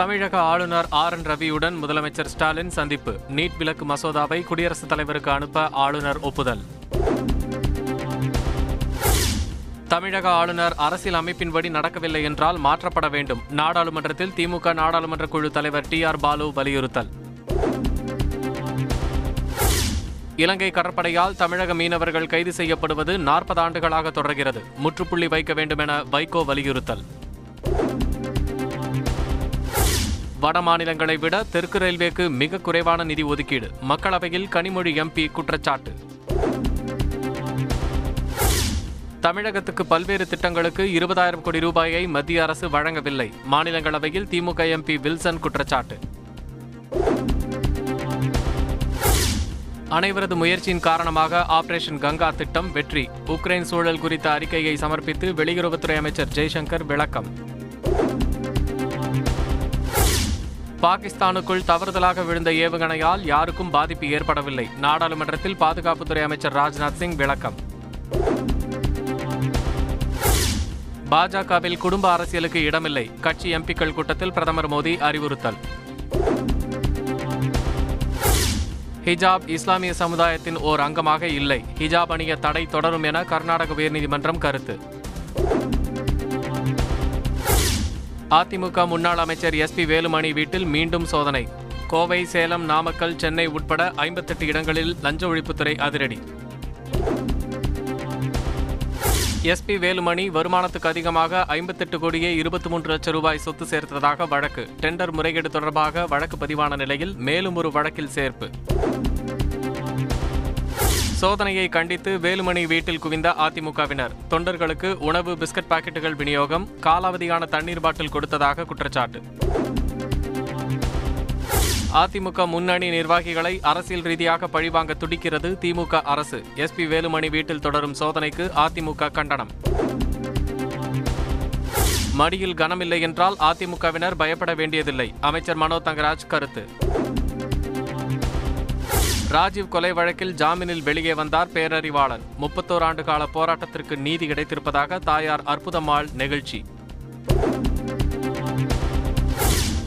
தமிழக ஆளுநர் R N ரவியுடன் முதலமைச்சர் ஸ்டாலின் சந்திப்பு. நீட் விலக்கு மசோதாவை குடியரசுத் தலைவருக்கு அனுப்ப ஆளுநர் ஒப்புதல். தமிழக ஆளுநர் அரசியல் அமைப்பின்படி நடக்கவில்லை என்றால் மாற்றப்பட வேண்டும். நாடாளுமன்றத்தில் திமுக நாடாளுமன்ற குழு தலைவர் டி ஆர் பாலு வலியுறுத்தல். இலங்கை கடற்படையால் தமிழக மீனவர்கள் கைது செய்யப்படுவது நாற்பது ஆண்டுகளாக தொடர்கிறது. முற்றுப்புள்ளி வைக்க வேண்டும் என வைகோ வலியுறுத்தல். வட மாநிலங்களை விட தெற்கு ரயில்வேக்கு மிக குறைவான நிதி ஒதுக்கீடு. மக்களவையில் கனிமொழி எம்பி குற்றச்சாட்டு. தமிழகத்துக்கு பல்வேறு திட்டங்களுக்கு இருபதாயிரம் கோடி ரூபாயை மத்திய அரசு வழங்கவில்லை. மாநிலங்களவையில் திமுக எம்பி வில்சன் குற்றச்சாட்டு. அனைவரது முயற்சியின் காரணமாக ஆபரேஷன் கங்கா திட்டம் வெற்றி. உக்ரைன் சூழல் குறித்த அறிக்கையை சமர்ப்பித்து வெளியுறவுத்துறை அமைச்சர் ஜெய்சங்கர் விளக்கம். பாகிஸ்தானுக்குள் தவறுதலாக விழுந்த ஏவுகணையால் யாருக்கும் பாதிப்பு ஏற்படவில்லை. நாடாளுமன்றத்தில் பாதுகாப்புத்துறை அமைச்சர் ராஜ்நாத் சிங் விளக்கம். பாஜகவில் குடும்ப அரசியலுக்கு இடமில்லை. கட்சி எம்பிக்கள் கூட்டத்தில் பிரதமர் மோடி அறிவுறுத்தல். ஹிஜாப் இஸ்லாமிய சமுதாயத்தின் ஓர் அங்கமாக இல்லை. ஹிஜாப் அணிய தடை தொடரும் என கர்நாடக உயர்நீதிமன்றம் கருத்து. அதிமுக முன்னாள் அமைச்சர் எஸ்பி வேலுமணி வீட்டில் மீண்டும் சோதனை. கோவை சேலம் நாமக்கல் சென்னை உட்பட ஐம்பத்தெட்டு இடங்களில் லஞ்ச ஒழிப்புத்துறை அதிரடி. எஸ்பி வேலுமணி வருமானத்துக்கு அதிகமாக ஐம்பத்தெட்டு கோடியே இருபத்தி மூன்று லட்சம் ரூபாய் சொத்து சேர்த்ததாக வழக்கு. டெண்டர் முறைகேடு தொடர்பாக வழக்கு பதிவான நிலையில் மேலும் ஒரு வழக்கில் சேர்ப்பு. சோதனையை கண்டித்து வேலுமணி வீட்டில் குவிந்த அதிமுகவினர். தொண்டர்களுக்கு உணவு பிஸ்கட் பாக்கெட்டுகள் விநியோகம் காலாவதியான தண்ணீர் பாட்டில் கொடுத்ததாக குற்றச்சாட்டு. அதிமுக முன்னணி நிர்வாகிகளை அரசியல் ரீதியாக பழிவாங்க துடிக்கிறது திமுக அரசு. எஸ்பி வேலுமணி வீட்டில் தொடரும் சோதனைக்கு அதிமுக கண்டனம். மடியில் கனமில்லை என்றால் அதிமுகவினர் பயப்பட வேண்டியதில்லை. அமைச்சர் மனோ தங்கராஜ் கருத்து. ராஜீவ் கொலை வழக்கில் ஜாமீனில் வெளியே வந்தார் பேரறிவாளன். முப்பத்தோரு ஆண்டு கால போராட்டத்திற்கு நீதி கிடைத்திருப்பதாக தாயார் அற்புதம்மாள் நெகிழ்ச்சி.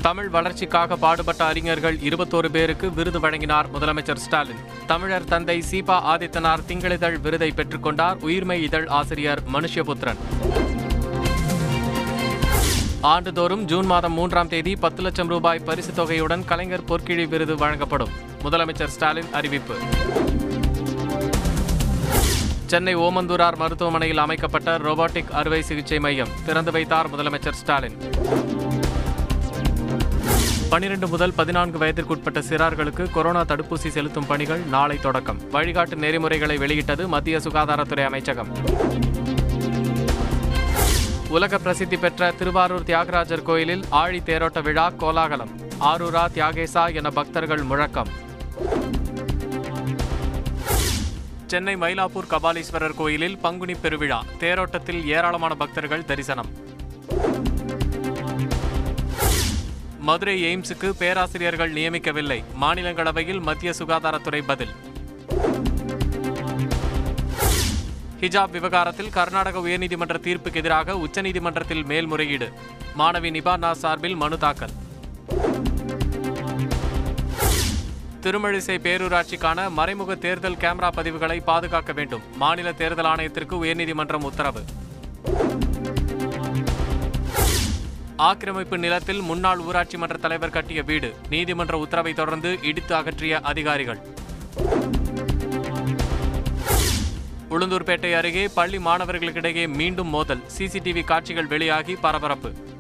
தமிழ் வளர்ச்சிக்காக பாடுபட்ட அறிஞர்கள் இருபத்தோரு பேருக்கு விருது வழங்கினார் முதலமைச்சர் ஸ்டாலின். தமிழர் தந்தை சீபா ஆதித்தனார் திங்களிதழ் விருதை பெற்றுக்கொண்டார் உயிர்மை இதழ் ஆசிரியர் மனுஷ்யபுத்திரன். ஆண்டுதோறும் ஜூன் மாதம் மூன்றாம் தேதி பத்து லட்சம் ரூபாய் பரிசுத் தொகையுடன் கலைஞர் பொற்கிழி விருது வழங்கப்படும். முதலமைச்சர் ஸ்டாலின் அறிவிப்பு. சென்னை ஓமந்தூரார் மருத்துவமனையில் அமைக்கப்பட்ட ரோபோட்டிக் அறுவை சிகிச்சை மையம் திறந்து வைத்தார் முதலமைச்சர் ஸ்டாலின். பனிரெண்டு முதல் பதினான்கு வயதிற்குட்பட்ட சிறார்களுக்கு கொரோனா தடுப்பூசி செலுத்தும் பணிகள் நாளை தொடக்கம். வழிகாட்டு நெறிமுறைகளை வெளியிட்டது மத்திய சுகாதாரத்துறை அமைச்சகம். உலக பிரசித்தி பெற்ற திருவாரூர் தியாகராஜர் கோயிலில் ஆழி தேரோட்ட விழா கோலாகலம். ஆரூரா தியாகேசா என பக்தர்கள் முழக்கம். சென்னை மயிலாப்பூர் கபாலீஸ்வரர் கோயிலில் பங்குனி பெருவிழா. தேரோட்டத்தில் ஏராளமான பக்தர்கள் தரிசனம். மதுரை எய்ம்ஸுக்கு பேராசிரியர்கள் நியமிக்கவில்லை. மாநிலங்களவையில் மத்திய சுகாதாரத்துறை பதில். ஹிஜாப் விவகாரத்தில் கர்நாடக உயர்நீதிமன்ற தீர்ப்புக்கு எதிராக உச்சநீதிமன்றத்தில் மேல்முறையீடு. மாணவி நிபானா சார்பில் மனு தாக்கல். திருமழிசை பேரூராட்சிக்கான மறைமுக தேர்தல் கேமரா பதிவுகளை பாதுகாக்க வேண்டும். மாநில தேர்தல் ஆணையத்திற்கு உயர்நீதிமன்றம் உத்தரவு. ஆக்கிரமிப்பு நிலத்தில் முன்னாள் ஊராட்சி மன்ற தலைவர் கட்டிய வீடு. நீதிமன்ற உத்தரவை தொடர்ந்து இடித்து அகற்றிய அதிகாரிகள். உளுந்தூர்பேட்டை அருகே பள்ளி மாணவர்களுக்கிடையே மீண்டும் மோதல். சிசிடிவி காட்சிகள் வெளியாகி பரபரப்பு.